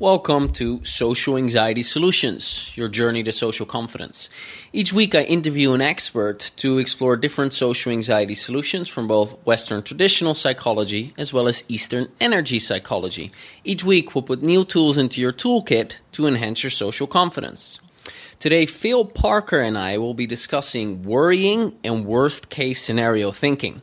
Welcome to Social Anxiety Solutions, your journey to social confidence. Each week, I interview an expert to explore different social anxiety solutions from both Western traditional psychology as well as Eastern energy psychology. Each week, we'll put new tools into your toolkit to enhance your social confidence. Today, Phil Parker and I will be discussing worrying and worst case scenario thinking.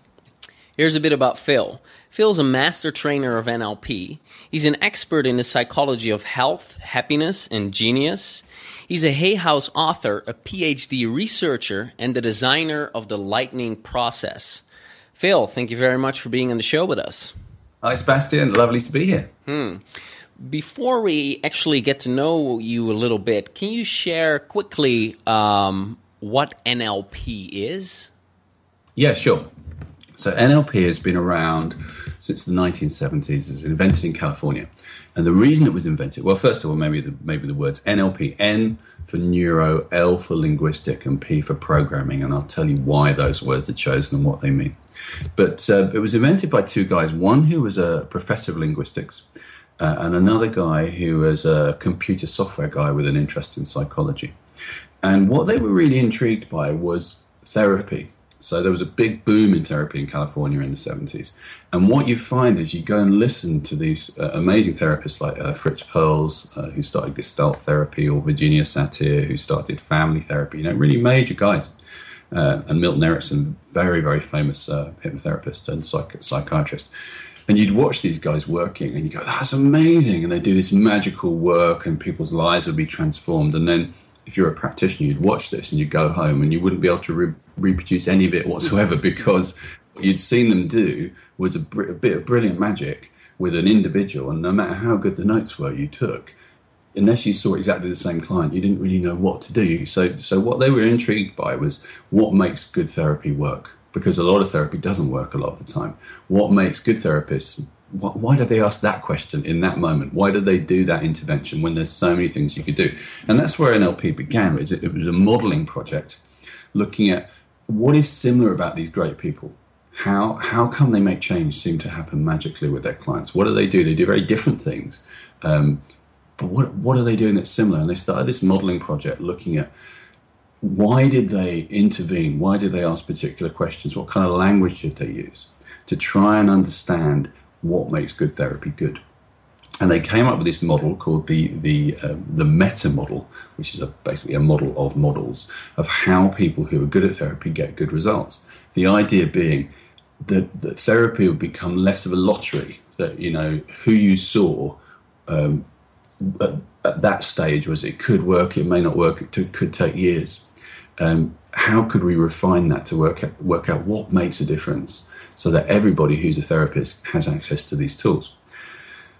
Here's a bit about Phil. Phil's a master trainer of NLP. He's an expert in the psychology of health, happiness, and genius. He's a Hay House author, a PhD researcher, and the designer of the Lightning Process. Phil, thank you very much for being on the show with us. Hi, Sebastian. Lovely to be here. Hmm. Before we actually get to know you a little bit, can you share quickly um, what NLP is? Yeah, sure. So NLP has been around since the 1970s. It was invented in California. And the reason it was invented, well, first of all, maybe the, maybe the words NLP, N for neuro, L for linguistic, and P for programming. And I'll tell you why those words are chosen and what they mean. But uh, it was invented by two guys one who was a professor of linguistics, uh, and another guy who was a computer software guy with an interest in psychology. And what they were really intrigued by was therapy so there was a big boom in therapy in California in the 70s. And what you find is you go and listen to these uh, amazing therapists like uh, Fritz Perls, uh, who started Gestalt therapy, or Virginia Satir, who started family therapy, you know, really major guys. Uh, and Milton Erickson, very, very famous uh, hypnotherapist and psych- psychiatrist. And you'd watch these guys working and you go, that's amazing. And they do this magical work and people's lives would be transformed. And then if you're a practitioner, you'd watch this and you'd go home and you wouldn't be able to re- reproduce any of it whatsoever because what you'd seen them do was a, br- a, bit of brilliant magic with an individual, and no matter how good the notes were you took, unless you saw exactly the same client, you didn't really know what to do. So, so what they were intrigued by was what makes good therapy work, because a lot of therapy doesn't work a lot of the time. What makes good therapists why did they ask that question in that moment? Why did they do that intervention when there's so many things you could do? And that's where NLP began. It was a modeling project looking at what is similar about these great people. How, how come they make change seem to happen magically with their clients? What do they do? They do very different things. Um, but what, what are they doing that's similar? And they started this modeling project looking at why did they intervene? Why did they ask particular questions? What kind of language did they use? To try and understand what makes good therapy good. And they came up with this model called the the uh, the meta model, which is a, basically a model of models of how people who are good at therapy get good results. The idea being that, that therapy would become less of a lottery. That you know who you saw um, at, at, that stage was it could work, it may not work, it t- could take years. Um, how could we refine that to work out, work out what makes a difference? so that everybody who's a therapist has access to these tools.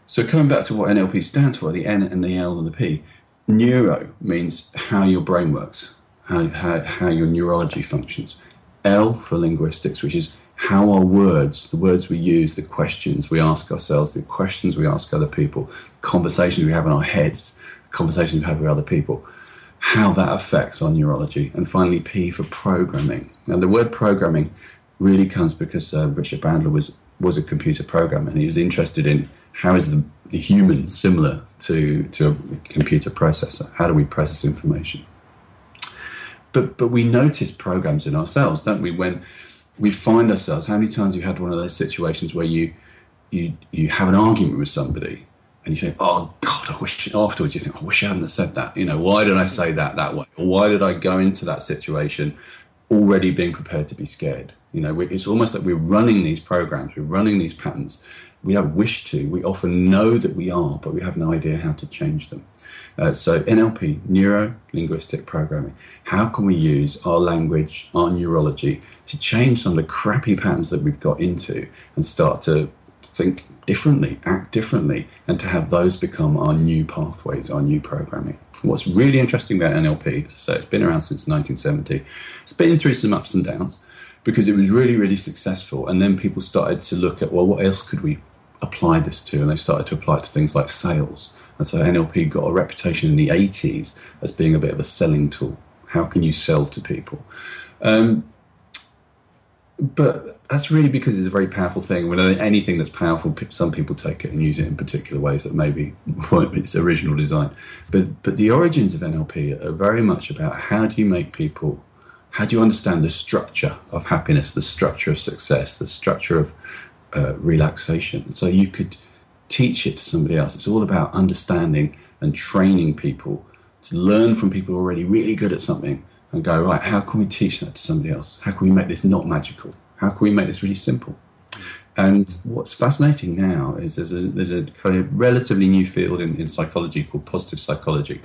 So, coming back to what NLP stands for, the N and the L and the P, neuro means how your brain works, how, how, how your neurology functions. L for linguistics, which is how our words, the words we use, the questions we ask ourselves, the questions we ask other people, conversations we have in our heads, conversations we have with other people, how that affects our neurology. And finally, P for programming. Now, the word programming really comes because uh, Richard Bandler was was a computer programmer and he was interested in how is the, the human similar to to a computer processor? How do we process information? But but we notice programs in ourselves, don't we? When we find ourselves, how many times have you had one of those situations where you you you have an argument with somebody and you think, oh God, I wish afterwards you think, I wish I hadn't said that. You know, why did I say that that way? Or why did I go into that situation already being prepared to be scared? You know, it's almost like we're running these programs, we're running these patterns. We don't wish to. We often know that we are, but we have no idea how to change them. Uh, so NLP, neuro linguistic programming. How can we use our language, our neurology, to change some of the crappy patterns that we've got into and start to think differently, act differently, and to have those become our new pathways, our new programming. What's really interesting about NLP, so it's been around since 1970. It's been through some ups and downs because it was really, really successful. And then people started to look at, well, what else could we apply this to? And they started to apply it to things like sales. And so NLP got a reputation in the 80s as being a bit of a selling tool. How can you sell to people? Um, but that's really because it's a very powerful thing. When anything that's powerful, some people take it and use it in particular ways that maybe weren't its original design. But but the origins of NLP are very much about how do you make people, how do you understand the structure of happiness, the structure of success, the structure of uh, relaxation. So you could teach it to somebody else. It's all about understanding and training people to learn from people already really good at something and go, right, how can we teach that to somebody else? How can we make this not magical? How can we make this really simple? And what's fascinating now is there's a, there's a kind of relatively new field in, in psychology called positive psychology,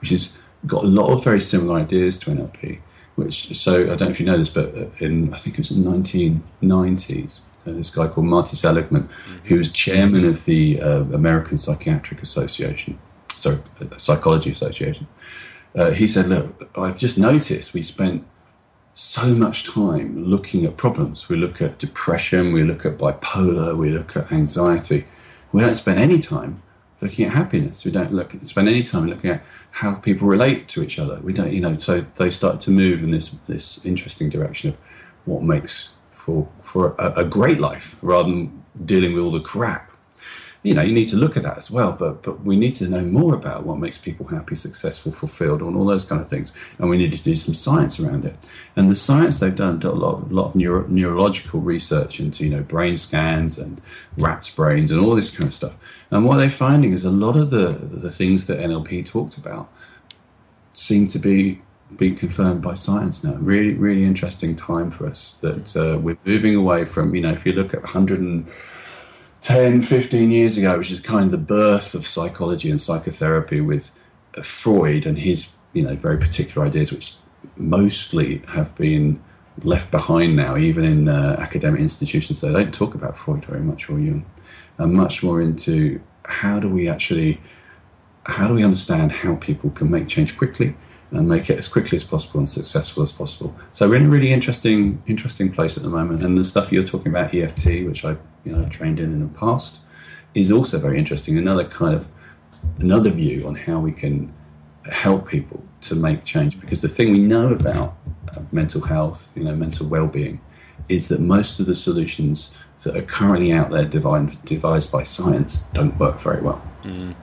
which has got a lot of very similar ideas to NLP. Which so I don't know if you know this, but in I think it was the 1990s, uh, this guy called Marty Seligman, mm-hmm. who was chairman of the uh, American Psychiatric Association, sorry, uh, Psychology Association uh, he said, Look, I've just noticed we spent so much time looking at problems. We look at depression, we look at bipolar, we look at anxiety. We don't spend any time looking at happiness. We don't look spend any time looking at how people relate to each other. We don't, you know. So they start to move in this this interesting direction of what makes for for a, a great life, rather than dealing with all the crap you know, you need to look at that as well. But but we need to know more about what makes people happy, successful, fulfilled, and all those kind of things. And we need to do some science around it. And the science they've done, a lot, a lot of neuro, neurological research into you know brain scans and rats' brains and all this kind of stuff. And what they're finding is a lot of the the things that NLP talked about seem to be being confirmed by science now. Really, really interesting time for us that uh, we're moving away from, you know, if you look at 100 and 10, 15 years ago, which is kind of the birth of psychology and psychotherapy with Freud and his, you know, very particular ideas, which mostly have been left behind now, even in uh, academic institutions. They don't talk about Freud very much or Jung, and much more into how do we actually, how do we understand how people can make change quickly and make it as quickly as possible and successful as possible. So we're in a really interesting, interesting place at the moment. And the stuff you're talking about, EFT, which I you know I've trained in in the past, is also very interesting. Another kind of another view on how we can help people to make change. Because the thing we know about uh, mental health, you know, mental well-being, is that most of the solutions that are currently out there devised, devised by science don't work very well. Mm.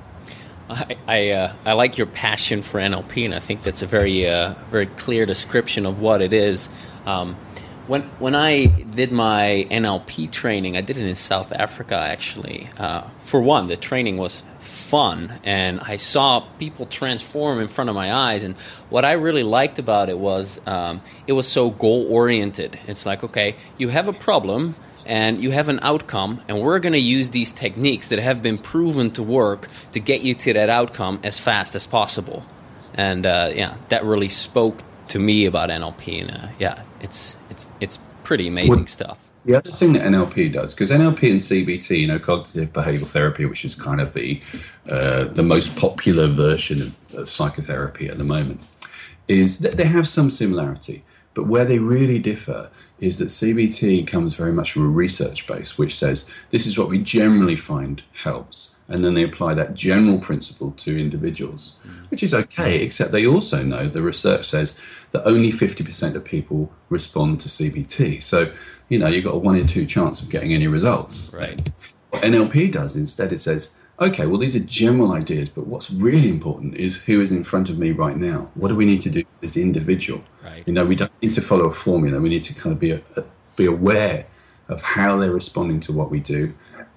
I I, uh, I, like your passion for NLP, and I think that's a very uh, very clear description of what it is. Um, when when I did my NLP training, I did it in South Africa actually. Uh, for one, the training was fun, and I saw people transform in front of my eyes. And what I really liked about it was um, it was so goal oriented. It's like, okay, you have a problem and you have an outcome, and we're going to use these techniques that have been proven to work to get you to that outcome as fast as possible. And uh, yeah, that really spoke to me about NLP. And uh, yeah, it's it's it's pretty amazing well, stuff. The other thing that NLP does, because NLP and CBT, you know, cognitive behavioral therapy, which is kind of the uh, the most popular version of, of psychotherapy at the moment, is that they have some similarity, but where they really differ is that CBT comes very much from a research base, which says this is what we generally find helps and then they apply that general principle to individuals, mm. which is okay, except they also know the research says that only 50% of people respond to CBT. So, you know, you've got a one in two chance of getting any results. Right. What NLP does instead, it says, okay, well, these are general ideas, but what's really important is who is in front of me right now. What do we need to do for this individual? Right. You know, we don't need to follow a formula. We need to kind of be, a, be aware of how they're responding to what we do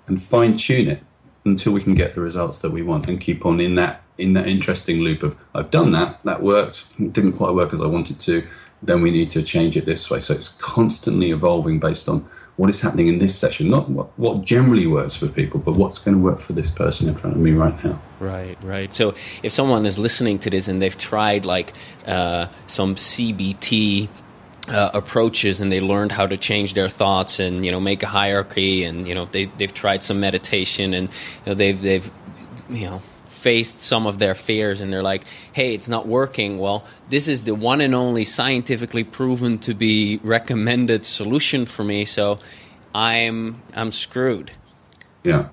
and fine tune it until we can get the results that we want and keep on in that in that interesting loop of I've done that, that worked, didn't quite work as I wanted to, then we need to change it this way. So it's constantly evolving based on what is happening in this session, not what, what generally works for people, but what's going to work for this person in front of me right now. Right, right. So if someone is listening to this and they've tried like uh, some CBT uh, approaches and they learned how to change their thoughts and you know make a hierarchy and you know they they've tried some meditation and you know, they've they've you know faced some of their fears and they're like hey it's not working. Well this is the one and only scientifically proven to be recommended solution for me so i'm i'm screwed. Yeah.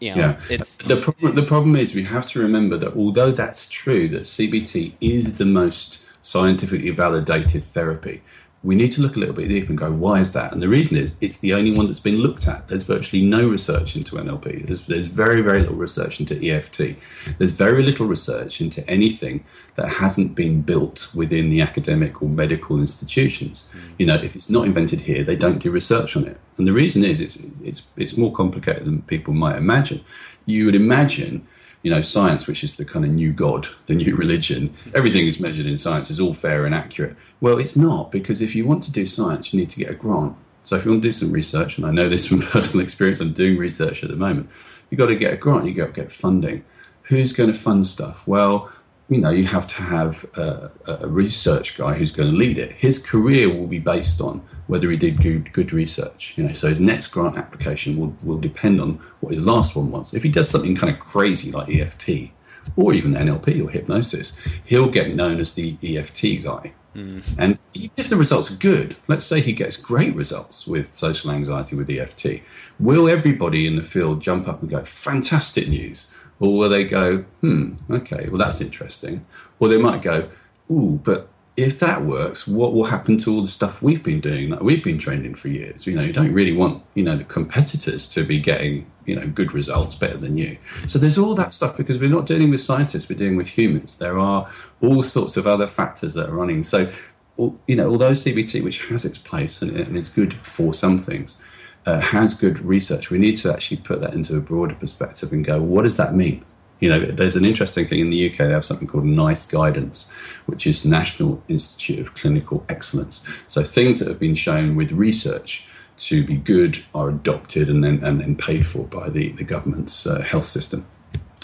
You know, yeah, it's the problem. The problem is we have to remember that although that's true, that CBT is the most scientifically validated therapy, we need to look a little bit deeper and go, why is that? And the reason is it's the only one that's been looked at. There's virtually no research into NLP. There's, there's very, very little research into EFT. There's very little research into anything that hasn't been built within the academic or medical institutions. Mm. You know, if it's not invented here, they don't do research on it. And the reason is it's, it's, it's more complicated than people might imagine. You would imagine you know, science, which is the kind of new god, the new religion, everything is measured in science, is all fair and accurate. Well, it's not, because if you want to do science, you need to get a grant. So if you want to do some research, and I know this from personal experience, I'm doing research at the moment, you've got to get a grant, you've got to get funding. Who's going to fund stuff? Well, you know, you have to have a, a, research guy who's going to lead it. His career will be based on whether he did good, good research. You know, so his next grant application will, will depend on what his last one was. If he does something kind of crazy like EFT or even NLP or hypnosis, he'll get known as the EFT guy. Mm. And even if the results are good, let's say he gets great results with social anxiety with EFT, will everybody in the field jump up and go, fantastic news? Or will they go, hmm, okay, well, that's interesting? Or they might go, ooh, but if that works, what will happen to all the stuff we've been doing that we've been trained in for years? You know, you don't really want, you know, the competitors to be getting, you know, good results better than you. So there's all that stuff because we're not dealing with scientists, we're dealing with humans. There are all sorts of other factors that are running. So, you know, although CBT, which has its place and, and is good for some things, uh, has good research, we need to actually put that into a broader perspective and go, what does that mean? You know, there's an interesting thing in the UK. They have something called NICE guidance, which is National Institute of Clinical Excellence. So things that have been shown with research to be good are adopted and then and then paid for by the the government's uh, health system.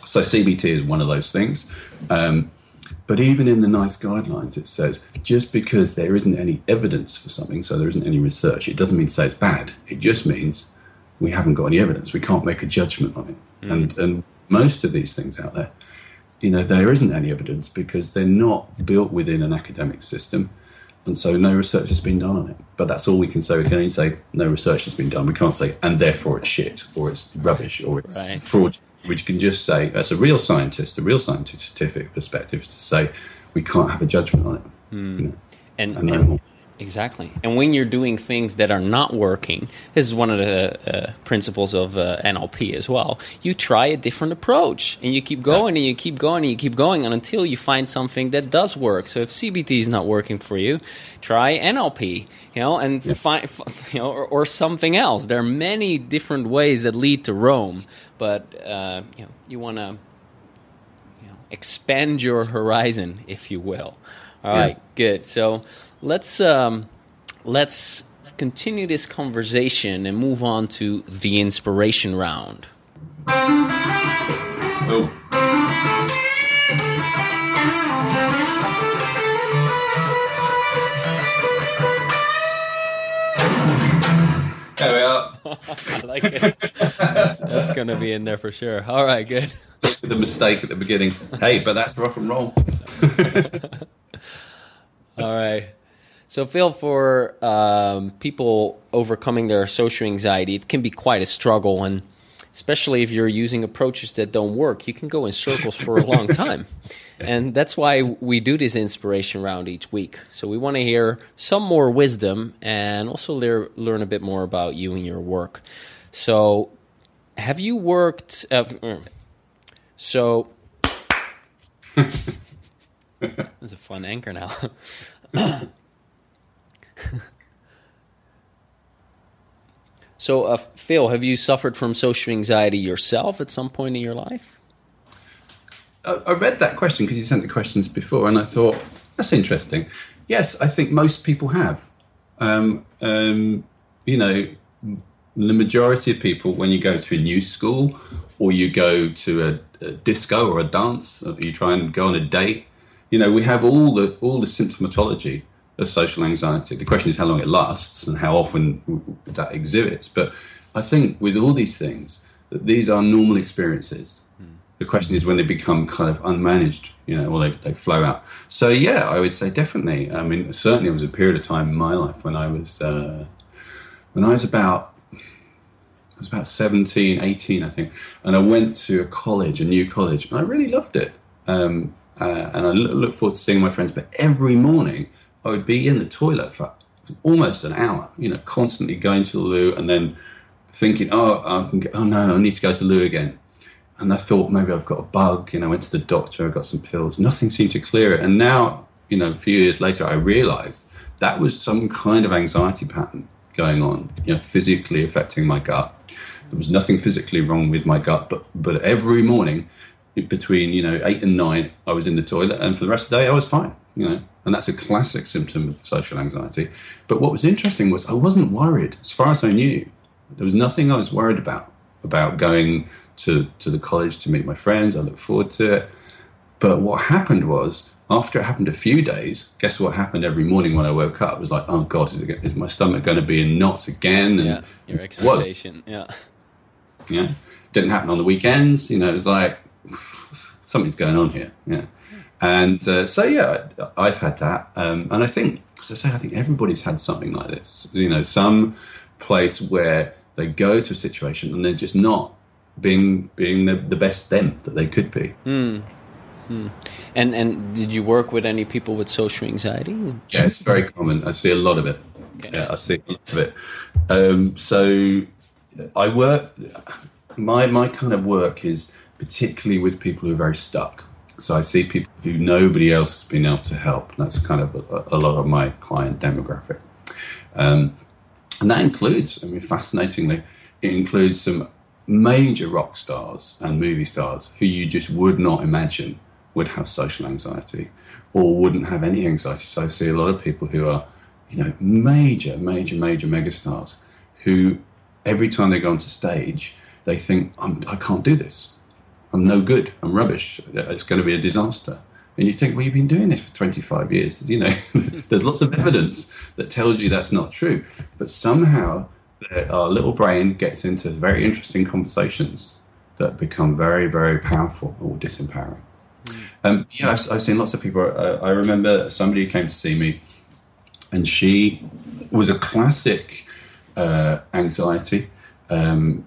So CBT is one of those things. Um, but even in the NICE guidelines, it says just because there isn't any evidence for something, so there isn't any research, it doesn't mean to say it's bad. It just means we haven't got any evidence. We can't make a judgment on it. Mm. And and most of these things out there, you know, there isn't any evidence because they're not built within an academic system. And so no research has been done on it. But that's all we can say. We can only say no research has been done. We can't say, and therefore it's shit, or it's rubbish, or it's right. fraudulent which can just say, as a real scientist, a real scientific perspective, is to say we can't have a judgment on it. Mm. You know, and, and, and exactly. And when you're doing things that are not working, this is one of the uh, principles of uh, NLP as well. You try a different approach, and you keep going, and you keep going, and you keep going, and until you find something that does work. So if CBT is not working for you, try NLP. You know, and yeah. find you know, or, or something else. There are many different ways that lead to Rome but uh, you know you want to you know, expand your horizon, if you will. All yeah. right, good. So let's um, let's continue this conversation and move on to the inspiration round. Oh. There we are. I like it. That's, that's going to be in there for sure. All right, good. The mistake at the beginning. Hey, but that's rock and roll. All right. So, Phil, for um, people overcoming their social anxiety, it can be quite a struggle. And especially if you're using approaches that don't work, you can go in circles for a long time and that's why we do this inspiration round each week. So we want to hear some more wisdom and also lear, learn a bit more about you and your work. So, have you worked? Uh, so, that's a fun anchor now. so, uh, Phil, have you suffered from social anxiety yourself at some point in your life? I read that question because you sent the questions before, and I thought that's interesting. Yes, I think most people have. Um, um, you know, the majority of people, when you go to a new school or you go to a, a disco or a dance, or you try and go on a date, you know, we have all the all the symptomatology of social anxiety. The question is how long it lasts and how often that exhibits. But I think with all these things, that these are normal experiences the question is when they become kind of unmanaged, you know, or they, they flow out. So yeah, I would say definitely. I mean, certainly, it was a period of time in my life when I was uh, when I was about I was about 17, 18, I think, and I went to a college, a new college, and I really loved it. Um, uh, and I look forward to seeing my friends. But every morning, I would be in the toilet for almost an hour, you know, constantly going to the loo and then thinking, oh, I can get, oh no, I need to go to the loo again. And I thought maybe I've got a bug. You know, I went to the doctor, I got some pills. Nothing seemed to clear it. And now, you know, a few years later, I realized that was some kind of anxiety pattern going on, you know, physically affecting my gut. There was nothing physically wrong with my gut, but but every morning between you know eight and nine, I was in the toilet, and for the rest of the day, I was fine. You know, and that's a classic symptom of social anxiety. But what was interesting was I wasn't worried, as far as I knew. There was nothing I was worried about about going to to the college to meet my friends. I looked forward to it. But what happened was after it happened a few days, guess what happened every morning when I woke up? It was like, oh God, is, it, is my stomach going to be in knots again? And yeah, your expectation. Yeah. Yeah. Didn't happen on the weekends. You know, it was like, something's going on here. Yeah. And uh, so, yeah, I've had that. Um, and I think, as I say, I think everybody's had something like this. You know, some place where they go to a situation and they're just not being being the, the best them that they could be. Mm. Mm. And and did you work with any people with social anxiety? Yeah, it's very common. I see a lot of it. Okay. Yeah, I see a lot of it. Um, so I work. My my kind of work is particularly with people who are very stuck. So I see people who nobody else has been able to help. That's kind of a, a lot of my client demographic, um, and that includes. I mean, fascinatingly, it includes some major rock stars and movie stars who you just would not imagine would have social anxiety or wouldn't have any anxiety. So I see a lot of people who are, you know, major, major, major megastars who every time they go onto stage, they think, I can't do this. I'm no good. I'm rubbish. It's going to be a disaster. And you think, well, you've been doing this for 25 years. You know, there's lots of evidence that tells you that's not true. But somehow our little brain gets into very interesting conversations that become very, very powerful or disempowering. Um, yeah, I've, I've, seen lots of people. I, I, remember somebody came to see me, and she was a classic uh, anxiety. Um,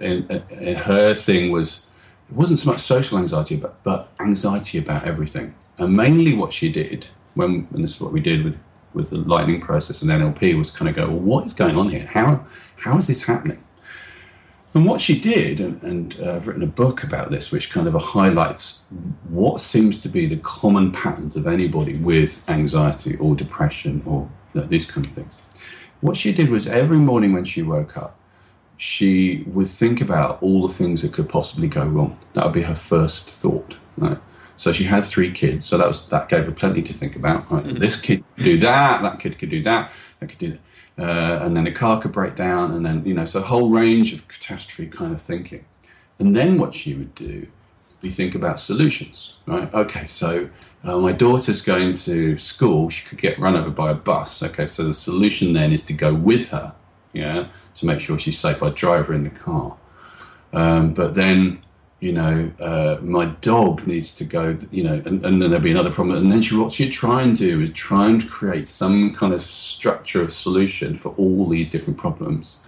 and, and, her thing was it wasn't so much social anxiety, but, but anxiety about everything. And mainly, what she did when, and this is what we did with with the lightning process and NLP was kind of go, well, what is going on here? How how is this happening? And what she did, and, and uh, I've written a book about this, which kind of highlights what seems to be the common patterns of anybody with anxiety or depression or you know, these kind of things. What she did was every morning when she woke up, she would think about all the things that could possibly go wrong. That would be her first thought, right? So she had three kids, so that was that gave her plenty to think about. Right? Mm-hmm. This kid could do that, that kid could do that, that could do that uh, and then a car could break down, and then you know, so a whole range of catastrophe kind of thinking. And then what she would do, we think about solutions, right? Okay, so uh, my daughter's going to school; she could get run over by a bus. Okay, so the solution then is to go with her, yeah, to make sure she's safe. I drive her in the car, um, but then you know, uh, my dog needs to go, you know, and, and then there'll be another problem. And then she, what she'd try and do is try and create some kind of structure of solution for all these different problems.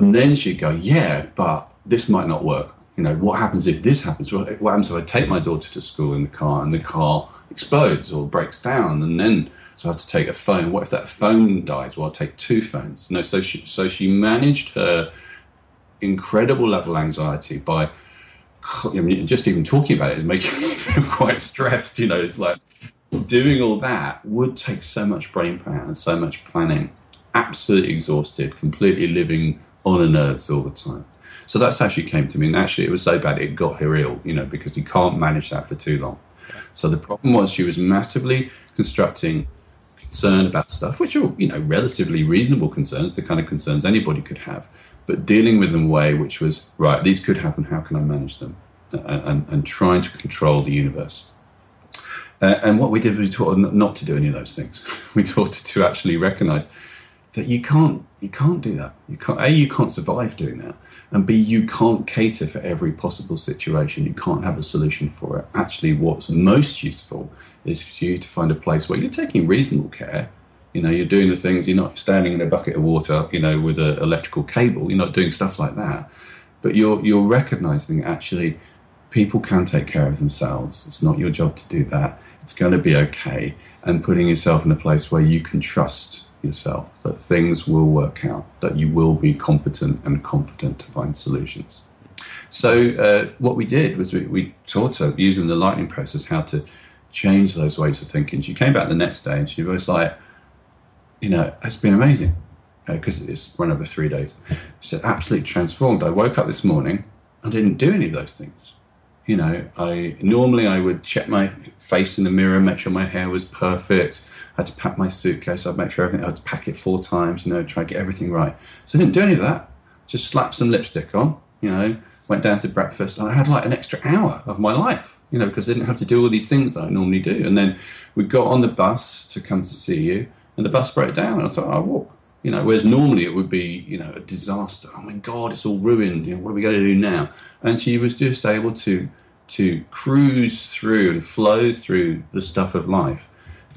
And then she'd go, yeah, but this might not work. You know, what happens if this happens? What, happens if I take my daughter to school in the car and the car explodes or breaks down? And then, so I had to take a phone. What if that phone dies? Well, I'll take two phones. No, so she, so she managed her incredible level of anxiety by I mean, just even talking about it is making me feel quite stressed. You know, it's like doing all that would take so much brain power and so much planning. Absolutely exhausted, completely living on her nerves all the time. So that's how she came to me. And actually, it was so bad it got her ill, you know, because you can't manage that for too long. So the problem was she was massively constructing concern about stuff, which are, you know, relatively reasonable concerns, the kind of concerns anybody could have but dealing with them in a way which was right. These could happen. How can I manage them? And, and, trying to control the universe. Uh, and what we did was taught not to do any of those things. we taught to actually recognise that you can't you can't do that. You can't a you can't survive doing that, and b you can't cater for every possible situation. You can't have a solution for it. Actually, what's most useful is for you to find a place where you're taking reasonable care you know, you're doing the things. You're not standing in a bucket of water, you know, with an electrical cable. You're not doing stuff like that. But you're you're recognizing actually people can take care of themselves. It's not your job to do that. It's going to be okay. And putting yourself in a place where you can trust yourself that things will work out, that you will be competent and confident to find solutions. So uh, what we did was we, we taught her using the lightning process how to change those ways of thinking. She came back the next day and she was like, you know, it's been amazing because uh, it's run over three days. She said, absolutely transformed. I woke up this morning, I didn't do any of those things. You know, I normally I would check my face in the mirror, make sure my hair was perfect. I had to pack my suitcase. I'd make sure everything. I'd pack it four times. You know, try to get everything right. So I didn't do any of that. Just slapped some lipstick on. You know, went down to breakfast, and I had like an extra hour of my life, you know, because I didn't have to do all these things that I normally do. And then we got on the bus to come to see you, and the bus broke down, and I thought, oh, I'll walk. You know, whereas normally it would be, you know, a disaster. Oh my God, it's all ruined. You know, what are we going to do now? And she was just able to to cruise through and flow through the stuff of life.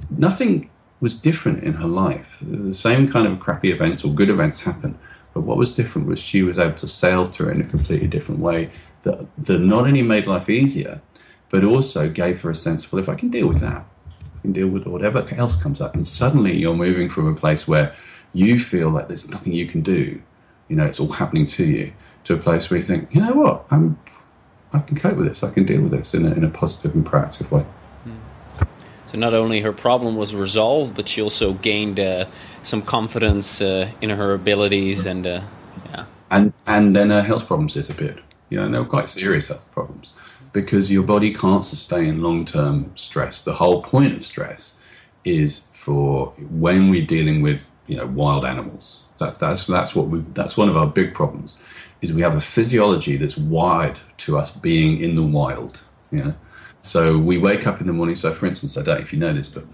Nothing was different in her life. The same kind of crappy events or good events happen, but what was different was she was able to sail through it in a completely different way that, that not only made life easier, but also gave her a sense of, well, if I can deal with that, I can deal with whatever else comes up. And suddenly you're moving from a place where you feel like there's nothing you can do, you know, it's all happening to you, to a place where you think, you know what, I'm, I can cope with this, I can deal with this in a, in a positive and proactive way. So not only her problem was resolved, but she also gained uh, some confidence uh, in her abilities and uh, yeah. And and then her health problems disappeared. You know, and they were quite serious health problems because your body can't sustain long term stress. The whole point of stress is for when we're dealing with you know wild animals. That's that's that's what we that's one of our big problems is we have a physiology that's wired to us being in the wild. Know so we wake up in the morning. So, for instance, I don't know if you know this, but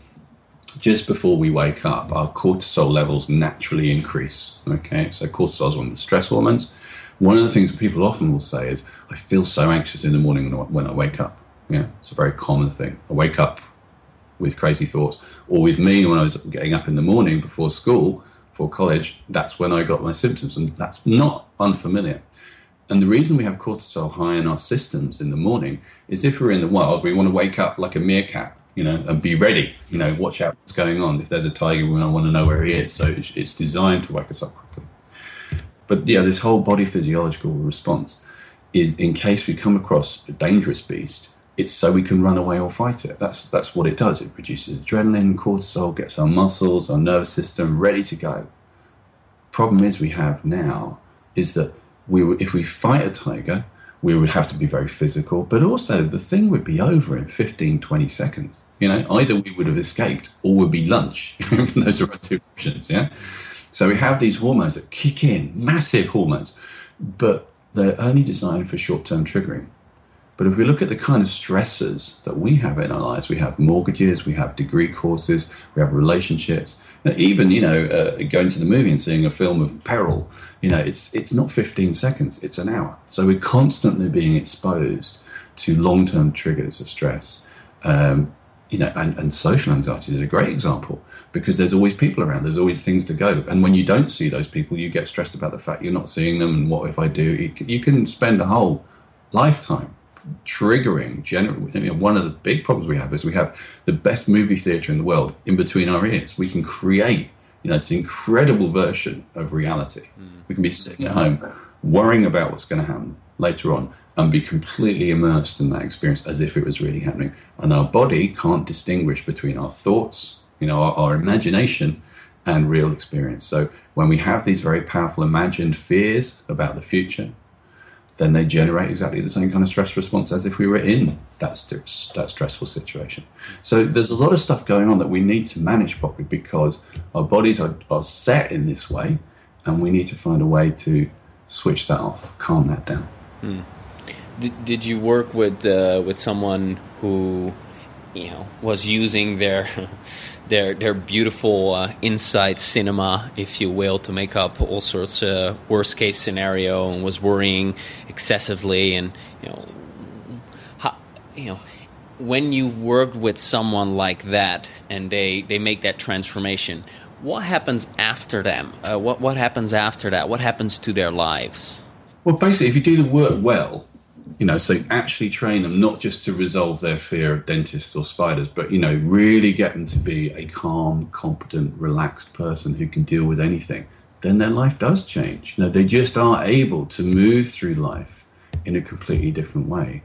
just before we wake up, our cortisol levels naturally increase. Okay, so cortisol is one of the stress hormones. One of the things people often will say is, "I feel so anxious in the morning when I wake up." Yeah, it's a very common thing. I wake up with crazy thoughts, or with me when I was getting up in the morning before school, before college. That's when I got my symptoms, and that's not unfamiliar. And the reason we have cortisol high in our systems in the morning is if we're in the wild, we want to wake up like a meerkat, you know, and be ready, you know, watch out what's going on. If there's a tiger, we want to know where he is. So it's designed to wake us up quickly. But yeah, this whole body physiological response is in case we come across a dangerous beast, it's so we can run away or fight it. That's that's what it does. It produces adrenaline, cortisol, gets our muscles, our nervous system ready to go. Problem is we have now is that we if we fight a tiger, we would have to be very physical, but also the thing would be over in 15, 20 seconds. You know, either we would have escaped or would be lunch. Those are our two options, yeah? So we have these hormones that kick in, massive hormones, but they're only designed for short term triggering. But if we look at the kind of stressors that we have in our lives, we have mortgages, we have degree courses, we have relationships, even you know uh, going to the movie and seeing a film of peril. You know, it's it's not 15 seconds; it's an hour. So we're constantly being exposed to long term triggers of stress. Um, you know, and, and social anxiety is a great example because there's always people around, there's always things to go. And when you don't see those people, you get stressed about the fact you're not seeing them and what if I do? You can spend a whole lifetime triggering. Generally, you know, one of the big problems we have is we have the best movie theater in the world in between our ears. We can create, you know, this incredible version of reality. Mm. We can be sitting at home worrying about what's going to happen later on and be completely immersed in that experience as if it was really happening. And our body can't distinguish between our thoughts, you know, our, our imagination and real experience. So when we have these very powerful imagined fears about the future, then they generate exactly the same kind of stress response as if we were in that, st- that stressful situation. So there's a lot of stuff going on that we need to manage properly because our bodies are, are set in this way and we need to find a way to switch that off, calm that down. Hmm. Did, did you work with uh, with someone who you know was using their their their beautiful uh, inside cinema, if you will, to make up all sorts of worst case scenario, and was worrying excessively, and you know, how, you know, when you've worked with someone like that, and they they make that transformation, what happens after them? Uh, what what happens after that? What happens to their lives? Well, basically, if you do the work well, you know, so actually train them not just to resolve their fear of dentists or spiders, but you know, really get them to be a calm, competent, relaxed person who can deal with anything. Then their life does change. You know, they just are able to move through life in a completely different way.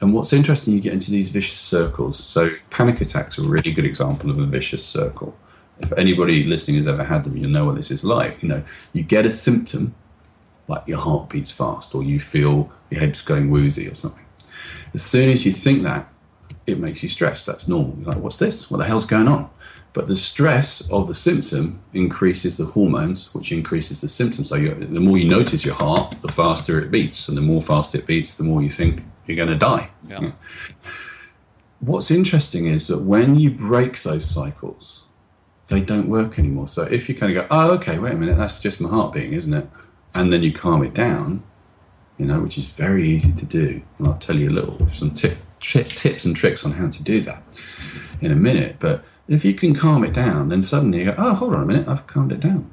And what's interesting, you get into these vicious circles. So panic attacks are a really good example of a vicious circle. If anybody listening has ever had them, you'll know what this is like. You know, you get a symptom like your heart beats fast or you feel your head's going woozy or something. As soon as you think that, it makes you stressed. That's normal. You're like, what's this? What the hell's going on? But the stress of the symptom increases the hormones, which increases the symptoms. So the more you notice your heart, the faster it beats. And the more fast it beats, the more you think you're going to die. Yeah. Hmm. What's interesting is that when you break those cycles, they don't work anymore. So if you kind of go, oh, okay, wait a minute, that's just my heart beating, isn't it? And then you calm it down, you know, which is very easy to do. And I'll tell you a little some tip, tips and tricks on how to do that in a minute. But if you can calm it down, then suddenly you go, oh, hold on a minute, I've calmed it down.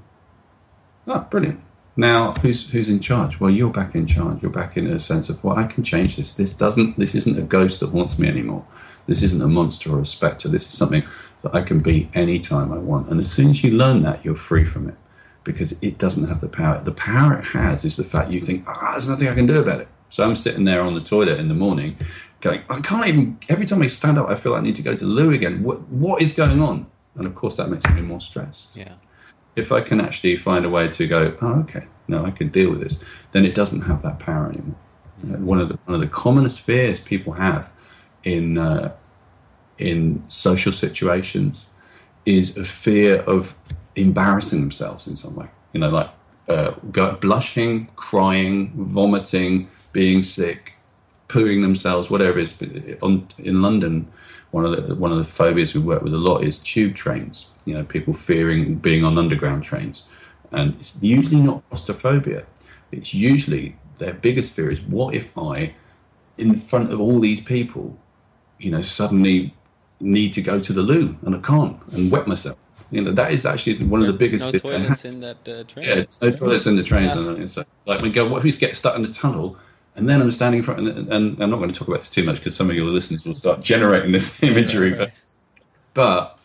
Oh, brilliant. Now, who's who's in charge? Well, you're back in charge. You're back in a sense of, well, I can change this. This doesn't. This isn't a ghost that haunts me anymore. This isn't a monster or a specter. This is something that I can be anytime I want. And as soon as you learn that, you're free from it because it doesn't have the power. The power it has is the fact you think, ah, oh, there's nothing I can do about it. So I'm sitting there on the toilet in the morning going, I can't even, every time I stand up, I feel like I need to go to the loo again. What, what is going on? And of course, that makes me more stressed. Yeah. If I can actually find a way to go, oh, okay, no, I can deal with this, then it doesn't have that power anymore. Mm-hmm. one, of the, one of the commonest fears people have in, uh, in social situations is a fear of embarrassing themselves in some way. You know, like uh, blushing, crying, vomiting, being sick, pooing themselves, whatever it is. But on, in London, one of the one of the phobias we work with a lot is tube trains. You know, people fearing being on underground trains, and it's usually not claustrophobia. It's usually their biggest fear is what if I, in front of all these people, you know, suddenly need to go to the loo and I can't and wet myself you know, that is actually one of the biggest no bits. toilets in that uh, train. Yeah, no toilets in the trains. Yeah. So, like, we go, what if we get stuck in the tunnel? And then I'm standing in front, and, and I'm not going to talk about this too much because some of your listeners will start generating this imagery. Right, right. But, but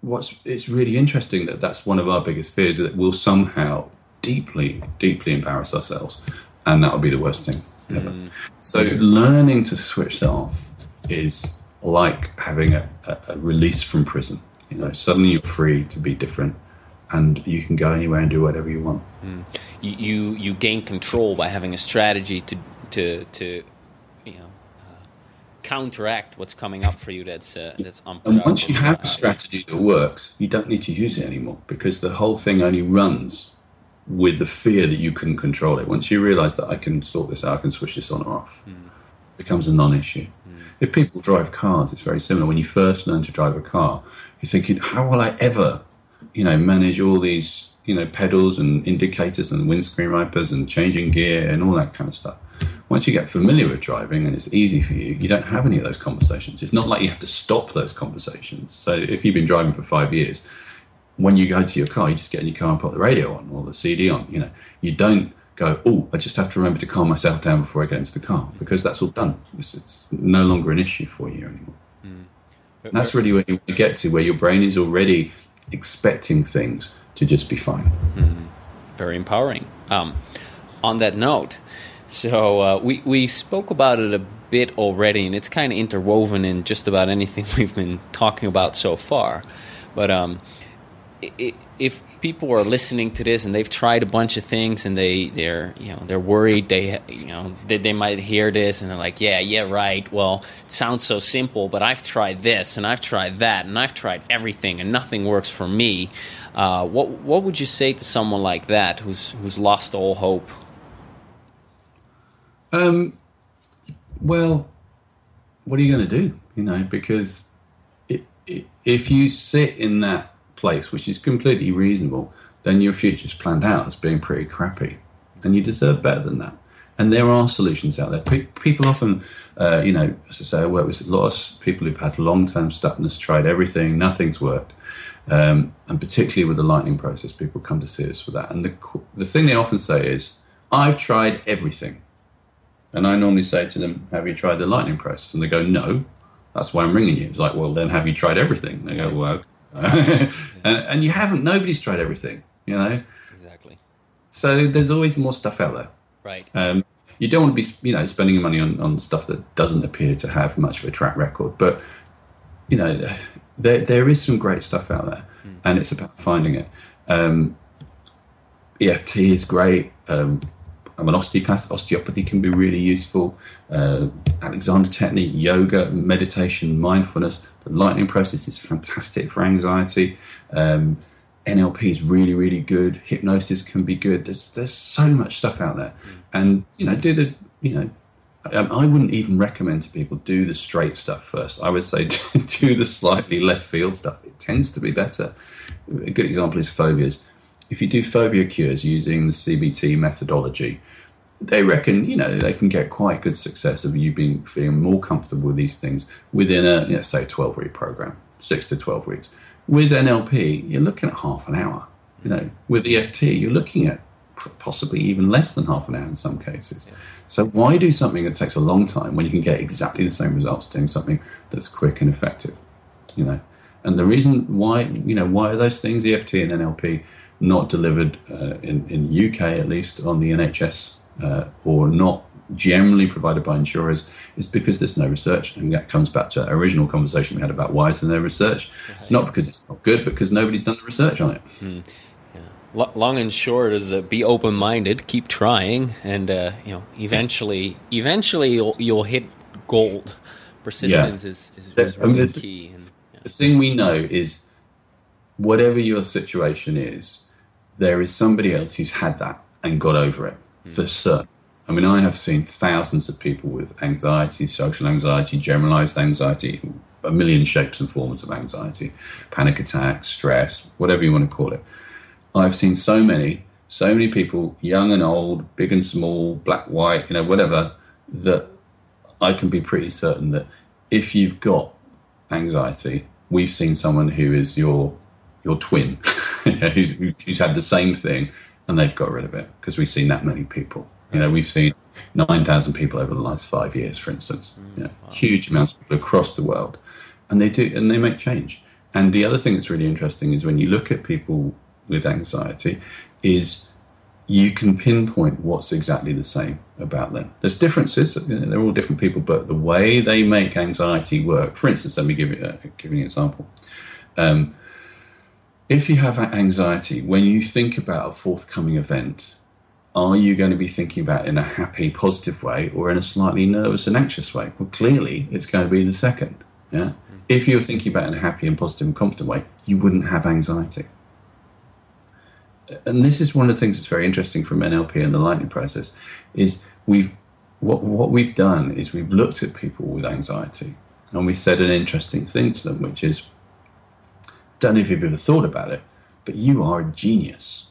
what's it's really interesting that that's one of our biggest fears that we'll somehow deeply, deeply embarrass ourselves, and that would be the worst thing ever. Mm. So learning to switch that off is like having a, a, a release from prison. You know, suddenly you're free to be different, and you can go anywhere and do whatever you want. Mm. You, you, you gain control by having a strategy to to to you know uh, counteract what's coming up for you. That's uh, that's And once you have a strategy that works, you don't need to use it anymore because the whole thing only runs with the fear that you couldn't control it. Once you realize that I can sort this out, I can switch this on or off, mm. it becomes a non-issue. Mm. If people drive cars, it's very similar. When you first learn to drive a car, you're thinking, how will I ever, you know, manage all these, you know, pedals and indicators and windscreen wipers and changing gear and all that kind of stuff. Once you get familiar with driving and it's easy for you, you don't have any of those conversations. It's not like you have to stop those conversations. So if you've been driving for five years, when you go to your car, you just get in your car and put the radio on or the CD on. You know, you don't go, oh, I just have to remember to calm myself down before I get into the car because that's all done. It's, it's no longer an issue for you anymore. That's really where you get to, where your brain is already expecting things to just be fine. Mm-hmm. Very empowering. Um, on that note, so uh, we we spoke about it a bit already, and it's kind of interwoven in just about anything we've been talking about so far. But um, if people are listening to this and they've tried a bunch of things and they they're you know they're worried they you know they, they might hear this and they're like yeah yeah right. Well it sounds so simple but I've tried this and I've tried that and I've tried everything and nothing works for me. Uh, what what would you say to someone like that who's who's lost all hope? Um well what are you going to do? You know because if you sit in that place, which is completely reasonable, then your future's planned out as being pretty crappy. And you deserve better than that. And there are solutions out there. people often, uh, you know, as I say, I work with lots of people who've had long term stuckness, tried everything, nothing's worked. Um, and particularly with the lightning process, people come to see us for that. And the, the thing they often say is, I've tried everything. And I normally say to them, Have you tried the lightning process? And they go, No. That's why I'm ringing you. It's like, Well, then have you tried everything? And they go, Well, okay. and, and you haven't. Nobody's tried everything, you know? Exactly. So there's always more stuff out there. Right. Um, you don't want to be, you know, spending your money on, on stuff that doesn't appear to have much of a track record. But, you know, there, there is some great stuff out there, mm. and it's about finding it. Um, EFT is great. Um, I'm an osteopath. Osteopathy can be really useful. Uh, Alexander technique, yoga, meditation, mindfulness. The lightning process is fantastic for anxiety. Um, NLP is really, really good. Hypnosis can be good. There's there's so much stuff out there, and you know, do the you know, I wouldn't even recommend to people do the straight stuff first. I would say do the slightly left field stuff. It tends to be better. A good example is phobias if you do phobia cures using the CBT methodology, they reckon you know they can get quite good success of you being feeling more comfortable with these things within a let's say 12 week program, six to 12 weeks. With NLP, you're looking at half an hour. You know, with EFT, you're looking at possibly even less than half an hour in some cases. Yeah. So why do something that takes a long time when you can get exactly the same results doing something that's quick and effective? You know, and the reason why you know why are those things EFT and NLP not delivered uh, in in UK at least on the NHS uh, or not generally provided by insurers is because there's no research, and that comes back to our original conversation we had about why is there no research? Right. Not because it's not good, because nobody's done the research on it. Yeah. long and short is uh, be open minded, keep trying, and uh, you know eventually, eventually you'll, you'll hit gold. Persistence yeah. is, is, is really I mean, key. And, yeah. The thing we know is whatever your situation is, there is somebody else who's had that and got over it for certain. I mean, I have seen thousands of people with anxiety, social anxiety, generalized anxiety, a million shapes and forms of anxiety, panic attacks, stress, whatever you want to call it. I've seen so many, so many people, young and old, big and small, black, white, you know, whatever, that I can be pretty certain that if you've got anxiety, we've seen someone who is your your twin who's, who's had the same thing and they've got rid of it because we've seen that many people. You know, we've seen 9,000 people over the last five years, for instance. Mm, you know, wow. Huge amounts of people across the world. And they do, and they make change. And the other thing that's really interesting is when you look at people with anxiety, is you can pinpoint what's exactly the same about them. There's differences; you know, they're all different people, but the way they make anxiety work. For instance, let me give you a, give you an example. Um, if you have anxiety, when you think about a forthcoming event, are you going to be thinking about it in a happy, positive way or in a slightly nervous and anxious way? Well, clearly it's going to be the second. Yeah. Mm. If you're thinking about it in a happy and positive and confident way, you wouldn't have anxiety. And this is one of the things that's very interesting from NLP and the lightning process is we've what what we've done is we've looked at people with anxiety and we said an interesting thing to them, which is don't know if you've ever thought about it, but you are a genius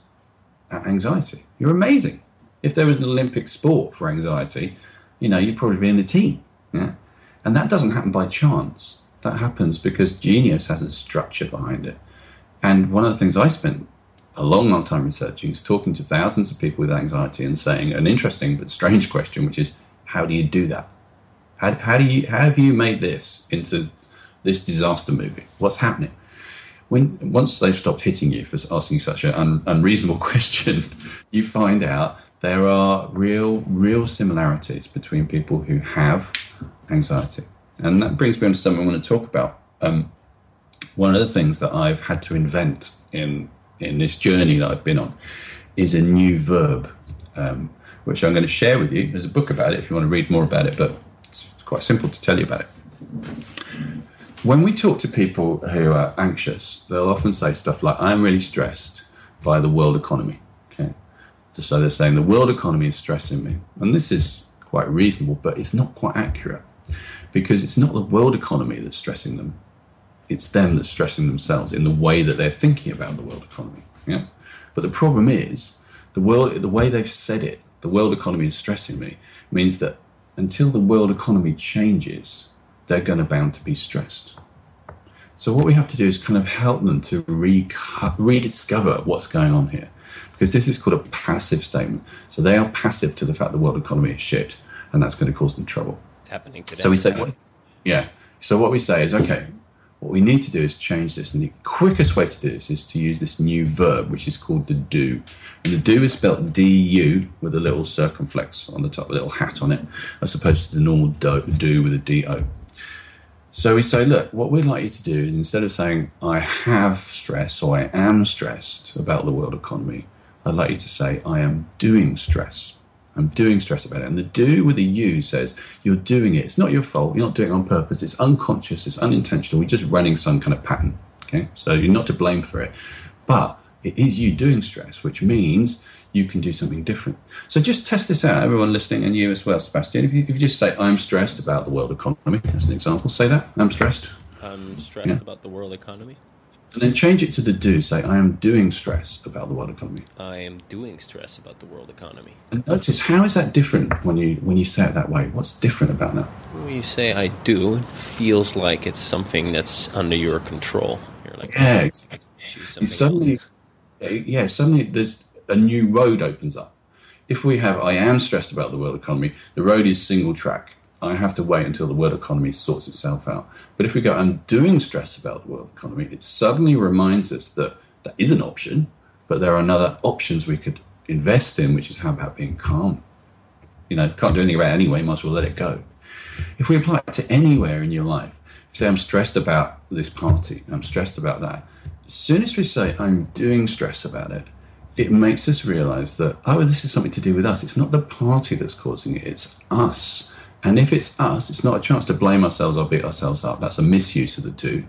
at anxiety. You're amazing. If there was an Olympic sport for anxiety, you know, you'd probably be in the team. Yeah? And that doesn't happen by chance. That happens because genius has a structure behind it. And one of the things I spent a long, long time researching is talking to thousands of people with anxiety and saying an interesting but strange question, which is, how do you do that? How, how do you how have you made this into this disaster movie? What's happening? When once they've stopped hitting you for asking such an un, unreasonable question, you find out there are real, real similarities between people who have anxiety, and that brings me on to something I want to talk about. Um, one of the things that I've had to invent in in this journey that I've been on is a new verb, um, which I'm going to share with you. There's a book about it if you want to read more about it, but it's quite simple to tell you about it. When we talk to people who are anxious, they'll often say stuff like, I'm really stressed by the world economy. Okay. So they're saying the world economy is stressing me. And this is quite reasonable, but it's not quite accurate because it's not the world economy that's stressing them. It's them that's stressing themselves in the way that they're thinking about the world economy. Yeah. But the problem is the world, the way they've said it, the world economy is stressing me, means that until the world economy changes, they're going to bound to be stressed. So what we have to do is kind of help them to re- rediscover what's going on here, because this is called a passive statement. So they are passive to the fact the world economy is shit, and that's going to cause them trouble. It's happening today. So we say, what, yeah. So what we say is, okay, what we need to do is change this, and the quickest way to do this is to use this new verb, which is called the do. And the do is spelled D-U with a little circumflex on the top, a little hat on it, as opposed to the normal do, do with a D-O. So we say, look, what we'd like you to do is instead of saying, I have stress or I am stressed about the world economy, I'd like you to say, I am doing stress. I'm doing stress about it. And the do with the you says, you're doing it. It's not your fault. You're not doing it on purpose. It's unconscious. It's unintentional. We're just running some kind of pattern. Okay. So you're not to blame for it. But it is you doing stress, which means you can do something different. So just test this out, everyone listening, and you as well, Sebastian. If you, if you just say, I'm stressed about the world economy, as an example, say that. I'm stressed. I'm stressed yeah. about the world economy. And then change it to the do. Say, I am doing stress about the world economy. I am doing stress about the world economy. And notice how is that different when you when you say it that way? What's different about that? When you say I do, it feels like it's something that's under your control. You're like, yeah, exactly. Suddenly, yeah, suddenly there's a new road opens up. If we have, I am stressed about the world economy, the road is single track. I have to wait until the world economy sorts itself out. But if we go, I'm doing stress about the world economy, it suddenly reminds us that that is an option, but there are other options we could invest in, which is how about being calm? You know, can't do anything about it anyway, might as well let it go. If we apply it to anywhere in your life, say I'm stressed about this party, I'm stressed about that. As soon as we say I'm doing stress about it, it makes us realize that, oh, this is something to do with us. It's not the party that's causing it, it's us. And if it's us, it's not a chance to blame ourselves or beat ourselves up. That's a misuse of the do.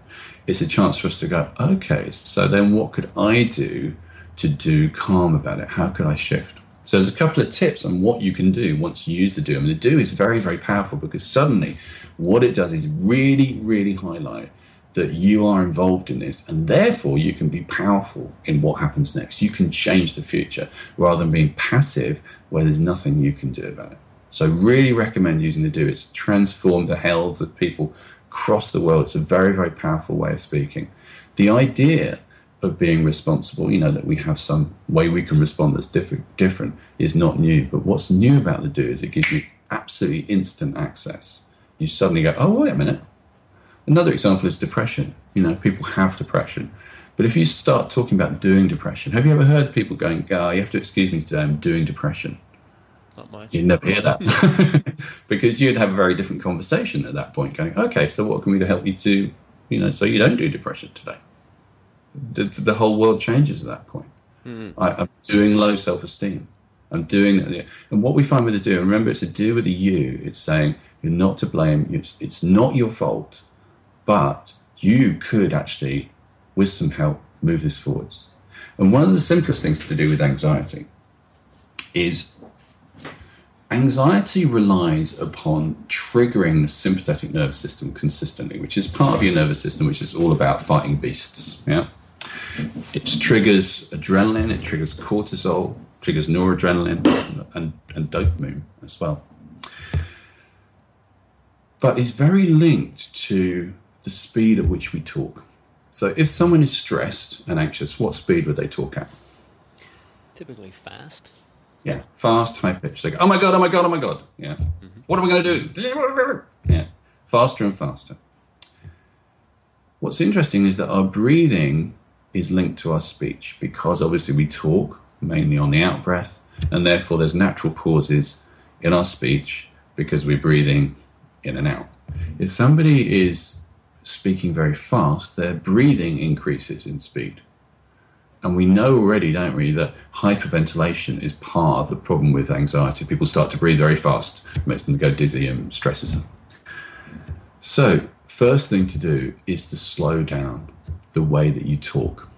It's a chance for us to go, okay, so then what could I do to do calm about it? How could I shift? So there's a couple of tips on what you can do once you use the do. I mean, the do is very, very powerful because suddenly what it does is really, really highlight that you are involved in this and therefore you can be powerful in what happens next. You can change the future rather than being passive where there's nothing you can do about it. So, really recommend using the do. It's transformed the hells of people across the world. It's a very, very powerful way of speaking. The idea of being responsible, you know, that we have some way we can respond that's different, different is not new. But what's new about the do is it gives you absolutely instant access. You suddenly go, oh, wait a minute, Another example is depression. You know, people have depression. But if you start talking about doing depression, have you ever heard people going, oh, you have to excuse me today, I'm doing depression? Not much. You'd never hear that. because you'd have a very different conversation at that point, going, okay, so what can we do to help you to, you know, so you don't do depression today? The, the whole world changes at that point. Mm. I, am doing low self esteem. I'm doing it. And what we find with the do, remember, it's a do with a you. It's saying, you're not to blame. It's, it's not your fault but you could actually, with some help, move this forwards. And one of the simplest things to do with anxiety is anxiety relies upon triggering the sympathetic nervous system consistently, which is part of your nervous system, which is all about fighting beasts. Yeah. It triggers adrenaline, it triggers cortisol, triggers noradrenaline and, and dopamine as well. But it's very linked to the speed at which we talk. So if someone is stressed and anxious, what speed would they talk at? Typically fast. Yeah, fast, high pitch. They go, oh my god, oh my god, oh my god. Yeah. Mm-hmm. What are we going to do? Yeah, faster and faster. What's interesting is that our breathing is linked to our speech because obviously we talk mainly on the out breath, and therefore there's natural pauses in our speech because we're breathing in and out. If somebody is speaking very fast, their breathing increases in speed. And we know already, don't we, that hyperventilation is part of the problem with anxiety. People start to breathe very fast, makes them go dizzy and stresses them. So, first thing to do is to slow down the way that you talk.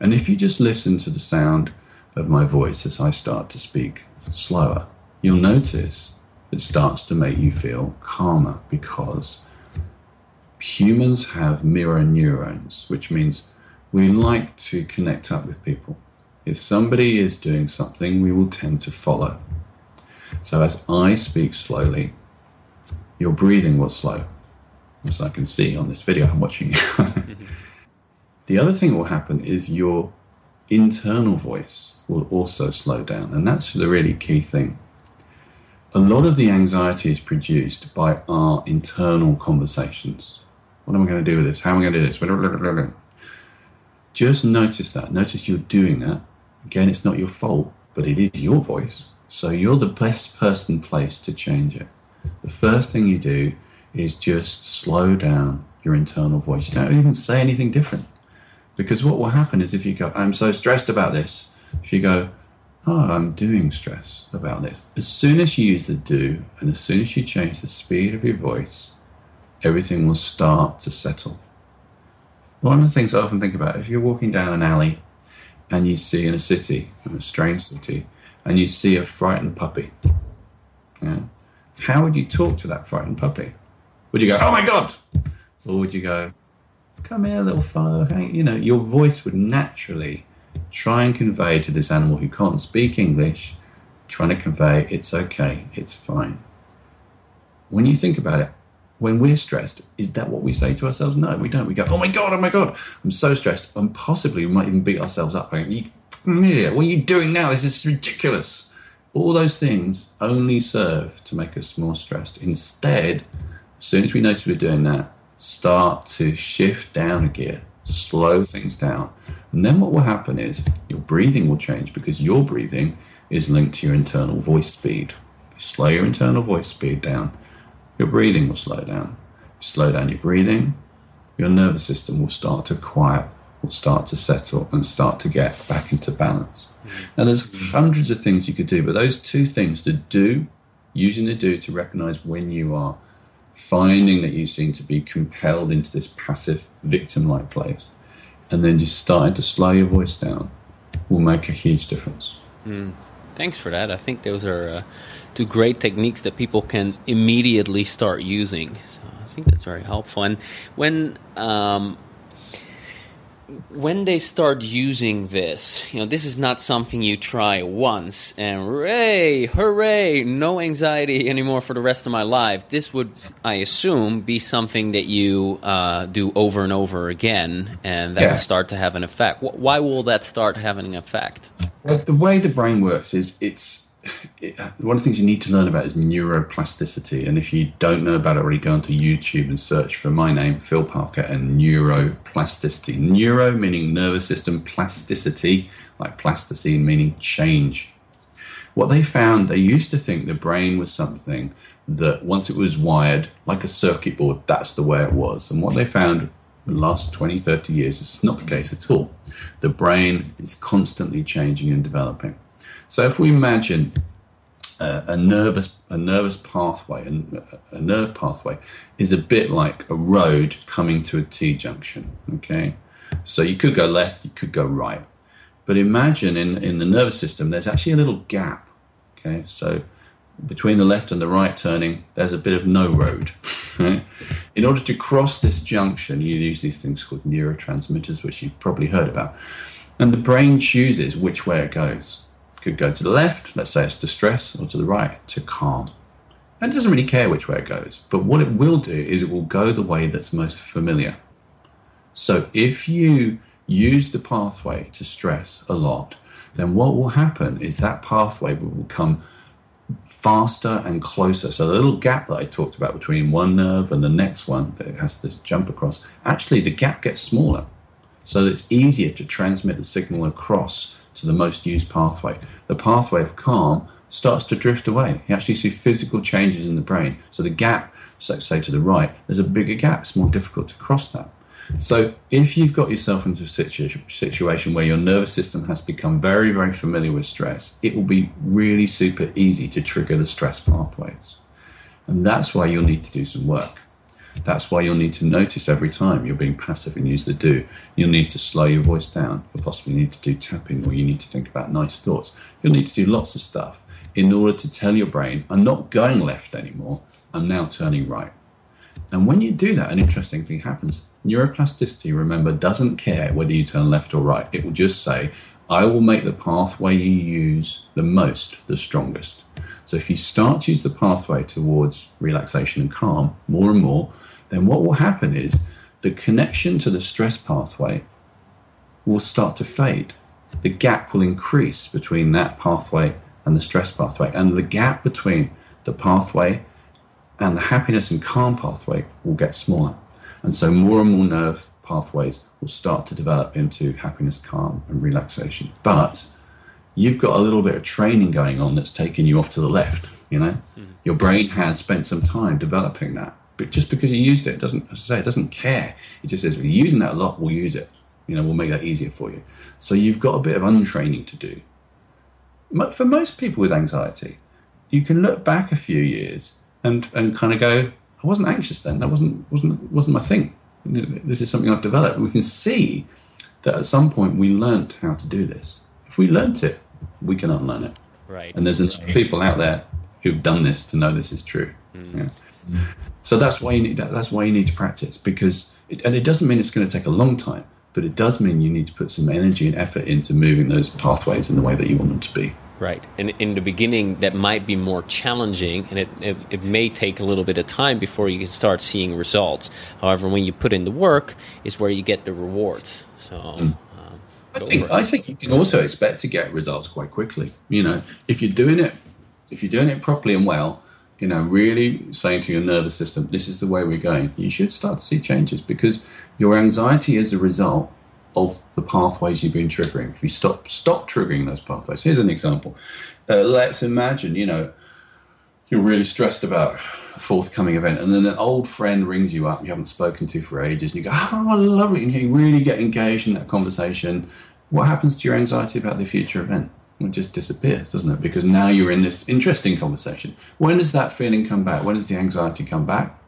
And if you just listen to the sound of my voice as I start to speak slower, you'll notice it starts to make you feel calmer because humans have mirror neurons, which means we like to connect up with people. If somebody is doing something, we will tend to follow. So as I speak slowly, your breathing will slow, as I can see on this video I'm watching. you. the other thing that will happen is your internal voice will also slow down, and that's the really key thing. a lot of the anxiety is produced by our internal conversations. What am I going to do with this? How am I going to do this? Just notice that. Notice you're doing that. Again, it's not your fault, but it is your voice. So you're the best person placed to change it. The first thing you do is just slow down your internal voice. Don't even say anything different. Because what will happen is if you go, I'm so stressed about this, if you go, oh, I'm doing stress about this, as soon as you use the do and as soon as you change the speed of your voice, everything will start to settle. One of the things I often think about if you're walking down an alley and you see in a city, in a strange city, and you see a frightened puppy, yeah, how would you talk to that frightened puppy? Would you go, oh my God? Or would you go, come here, little fellow? You know, your voice would naturally try and convey to this animal who can't speak English, trying to convey it's okay, it's fine. When you think about it, when we're stressed, is that what we say to ourselves? No, we don't. We go, oh my God, oh my God, I'm so stressed. And possibly we might even beat ourselves up. Going, yeah, what are you doing now? This is ridiculous. All those things only serve to make us more stressed. Instead, as soon as we notice we're doing that, start to shift down a gear, slow things down. And then what will happen is your breathing will change because your breathing is linked to your internal voice speed. slow your internal voice speed down, your breathing will slow down. slow down your breathing, your nervous system will start to quiet, will start to settle, and start to get back into balance. Mm-hmm. Now, there's hundreds of things you could do, but those two things, the do, using the do to recognize when you are finding that you seem to be compelled into this passive victim like place, and then just starting to slow your voice down will make a huge difference. Mm. Thanks for that. I think those are uh, two great techniques that people can immediately start using. So I think that's very helpful. And when um, when they start using this, you know, this is not something you try once and hooray, hooray, no anxiety anymore for the rest of my life. This would, I assume, be something that you uh, do over and over again, and that yeah. will start to have an effect. Why will that start having an effect? Well, the way the brain works is it's one of the things you need to learn about is neuroplasticity. And if you don't know about it already, go onto YouTube and search for my name, Phil Parker, and neuroplasticity. Neuro meaning nervous system, plasticity, like plasticine meaning change. What they found, they used to think the brain was something that once it was wired, like a circuit board, that's the way it was. And what they found in the last 20, 30 years, is not the case at all. The brain is constantly changing and developing. So if we imagine uh, a nervous a nervous pathway, a, a nerve pathway is a bit like a road coming to a T junction. Okay, so you could go left, you could go right, but imagine in in the nervous system there's actually a little gap. Okay, so between the left and the right turning, there's a bit of no road. In order to cross this junction, you use these things called neurotransmitters, which you've probably heard about. And the brain chooses which way it goes could go to the left, let's say it's to stress, or to the right, to calm. And it doesn't really care which way it goes. But what it will do is it will go the way that's most familiar. So if you use the pathway to stress a lot, then what will happen is that pathway will come faster and closer. So the little gap that I talked about between one nerve and the next one that it has to jump across, actually the gap gets smaller. So it's easier to transmit the signal across to the most used pathway. The pathway of calm starts to drift away. You actually see physical changes in the brain. So the gap, let's say to the right, there's a bigger gap. It's more difficult to cross that. So if you've got yourself into a situ- situation where your nervous system has become very, very familiar with stress, it will be really super easy to trigger the stress pathways. And that's why you'll need to do some work. That's why you'll need to notice every time you're being passive and use the do. You'll need to slow your voice down. You'll possibly need to do tapping or you need to think about nice thoughts. You'll need to do lots of stuff in order to tell your brain, I'm not going left anymore, I'm now turning right. And when you do that, an interesting thing happens. Neuroplasticity, remember, doesn't care whether you turn left or right. It will just say, I will make the pathway you use the most, the strongest. So if you start to use the pathway towards relaxation and calm more and more, then what will happen is the connection to the stress pathway will start to fade. The gap will increase between that pathway and the stress pathway. And the gap between the pathway and the happiness and calm pathway will get smaller. And so more and more nerve pathways will start to develop into happiness, calm, and relaxation. But you've got a little bit of training going on that's taking you off to the left. You know, mm-hmm. your brain has spent some time developing that, but just because you used it, it doesn't as I say it doesn't care. It just says, "We're using that a lot. We'll use it. You know, we'll make that easier for you." So you've got a bit of untraining to do. For most people with anxiety, you can look back a few years and and kind of go, "I wasn't anxious then. That wasn't wasn't wasn't my thing. This is something I've developed." We can see that at some point we learnt how to do this. If we learnt it, we can unlearn it. Right. And there's enough people out there who've done this to know this is true. Mm. Yeah. So that's why you need that, that's why you need to practice because it, and it doesn't mean it's going to take a long time, but it does mean you need to put some energy and effort into moving those pathways in the way that you want them to be. Right. And in the beginning, that might be more challenging and it, it, it, may take a little bit of time before you can start seeing results. However, when you put in the work, is where you get the rewards. So. Mm. I think I think you can also expect to get results quite quickly. You know, if you're doing it if you're doing it properly and well, you know, really saying to your nervous system, this is the way we're going, you should start to see changes because your anxiety is a result of the pathways you've been triggering. If you stop stop triggering those pathways, here's an example. Uh, let's imagine, you know, you're really stressed about a forthcoming event, and then an old friend rings you up you haven't spoken to for ages, and you go, "Oh, lovely," and you really get engaged in that conversation. What happens to your anxiety about the future event? It just disappears, doesn't it? Because now you're in this interesting conversation. When does that feeling come back? When does the anxiety come back?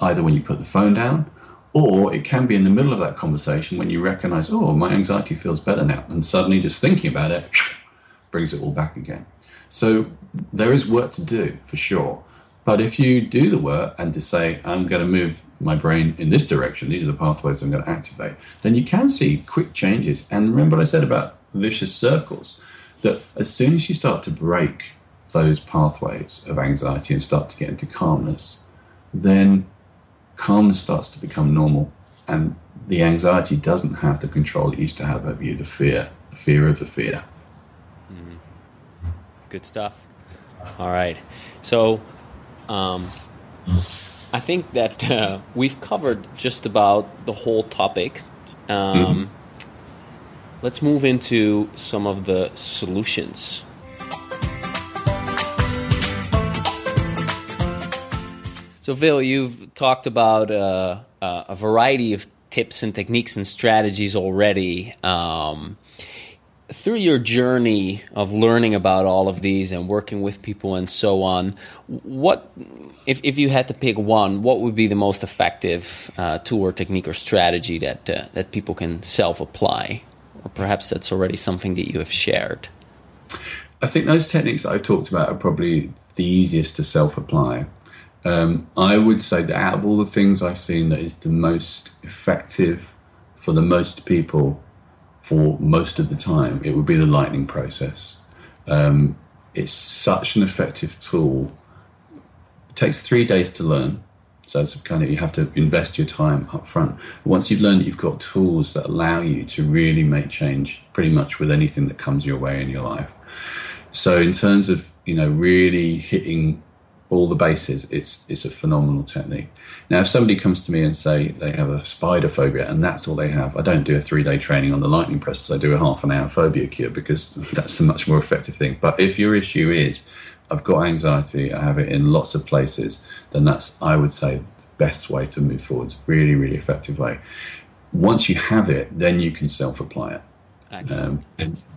Either when you put the phone down, or it can be in the middle of that conversation when you recognize, oh, my anxiety feels better now. And suddenly just thinking about it brings it all back again. So there is work to do for sure. But if you do the work and to say, I'm going to move my brain in this direction, these are the pathways I'm going to activate, then you can see quick changes. And remember what I said about vicious circles that as soon as you start to break those pathways of anxiety and start to get into calmness, then calmness starts to become normal and the anxiety doesn't have the control it used to have over you, the fear, the fear of the fear. Mm. Good stuff. All right. So, um, I think that uh, we've covered just about the whole topic. Um, mm-hmm let's move into some of the solutions. So, Phil, you've talked about uh, uh, a variety of tips and techniques and strategies already. Um, through your journey of learning about all of these and working with people and so on, what if, if you had to pick one, what would be the most effective uh, tool or technique or strategy that uh, that people can self apply? Or perhaps that's already something that you have shared? I think those techniques that I've talked about are probably the easiest to self apply. Um, I would say that out of all the things I've seen, that is the most effective for the most people for most of the time, it would be the lightning process. Um, it's such an effective tool. It takes three days to learn. So it's kind of you have to invest your time up front. Once you've learned you've got tools that allow you to really make change pretty much with anything that comes your way in your life. So in terms of, you know, really hitting all the bases, it's it's a phenomenal technique. Now if somebody comes to me and say they have a spider phobia and that's all they have, I don't do a three day training on the lightning process, I do a half an hour phobia cure because that's a much more effective thing. But if your issue is I've got anxiety, I have it in lots of places, then that's, I would say, the best way to move forward. Really, really effective way. Once you have it, then you can self apply it. Um,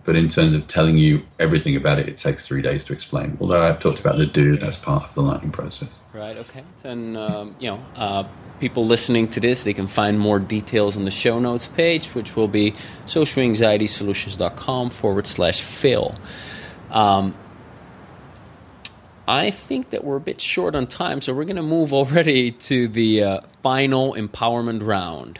but in terms of telling you everything about it, it takes three days to explain. Although I've talked about the do as part of the lightning process. Right. Okay. And um, you know, uh, people listening to this, they can find more details on the show notes page, which will be socialanxietysolutions.com forward slash Phil. Um, I think that we're a bit short on time, so we're going to move already to the uh, final empowerment round.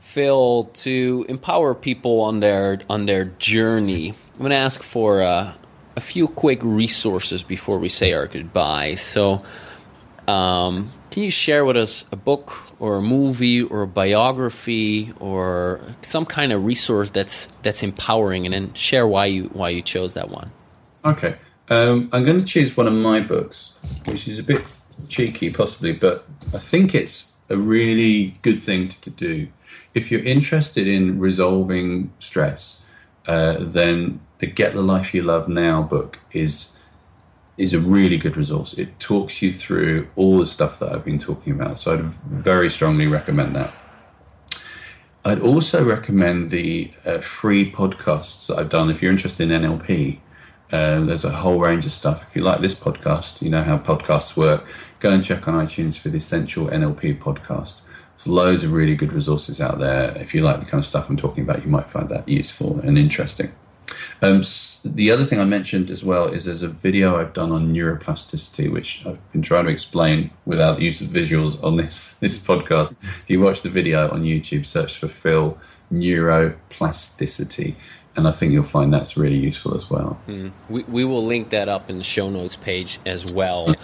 Phil, to empower people on their on their journey, I'm going to ask for uh, a few quick resources before we say our goodbye. So, um, Can you share with us a book or a movie or a biography or some kind of resource that's that's empowering, and then share why you why you chose that one? Okay, um, I'm going to choose one of my books, which is a bit cheeky, possibly, but I think it's a really good thing to, to do if you're interested in resolving stress. Uh, then the Get the Life You Love Now book is is a really good resource. It talks you through all the stuff that I've been talking about. So I'd very strongly recommend that. I'd also recommend the uh, free podcasts that I've done. If you're interested in NLP, uh, there's a whole range of stuff. If you like this podcast, you know how podcasts work. Go and check on iTunes for the Essential NLP podcast. There's loads of really good resources out there. If you like the kind of stuff I'm talking about, you might find that useful and interesting. Um, the other thing I mentioned as well is there's a video I've done on neuroplasticity, which I've been trying to explain without the use of visuals on this this podcast. If you watch the video on YouTube, search for Phil neuroplasticity, and I think you'll find that's really useful as well. Mm. We we will link that up in the show notes page as well.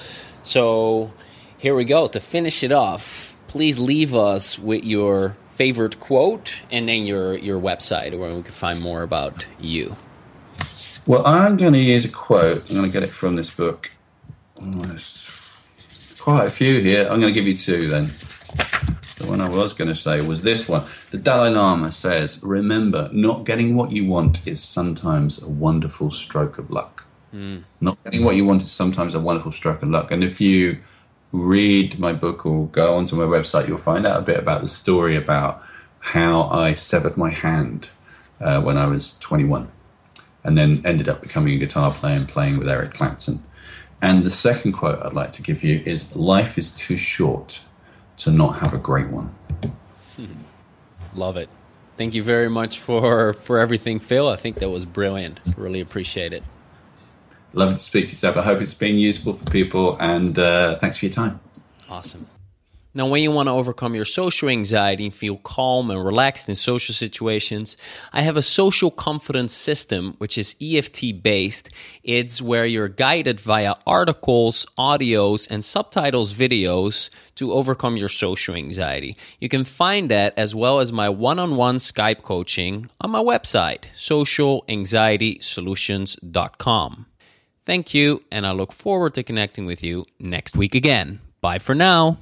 so here we go to finish it off. Please leave us with your favorite quote and then your your website where we can find more about you. Well, I'm going to use a quote. I'm going to get it from this book. There's quite a few here. I'm going to give you two then. The one I was going to say was this one. The Dalai Lama says, Remember, not getting what you want is sometimes a wonderful stroke of luck. Mm. Not getting what you want is sometimes a wonderful stroke of luck. And if you read my book or go onto my website, you'll find out a bit about the story about how I severed my hand uh, when I was 21 and then ended up becoming a guitar player and playing with Eric Clapton. And the second quote I'd like to give you is Life is too short to not have a great one. Love it. Thank you very much for, for everything, Phil. I think that was brilliant. Really appreciate it. Lovely to speak to you, Seb. I hope it's been useful for people, and uh, thanks for your time. Awesome. Now, when you want to overcome your social anxiety and feel calm and relaxed in social situations, I have a social confidence system, which is EFT based. It's where you're guided via articles, audios, and subtitles videos to overcome your social anxiety. You can find that as well as my one on one Skype coaching on my website, socialanxietysolutions.com. Thank you, and I look forward to connecting with you next week again. Bye for now.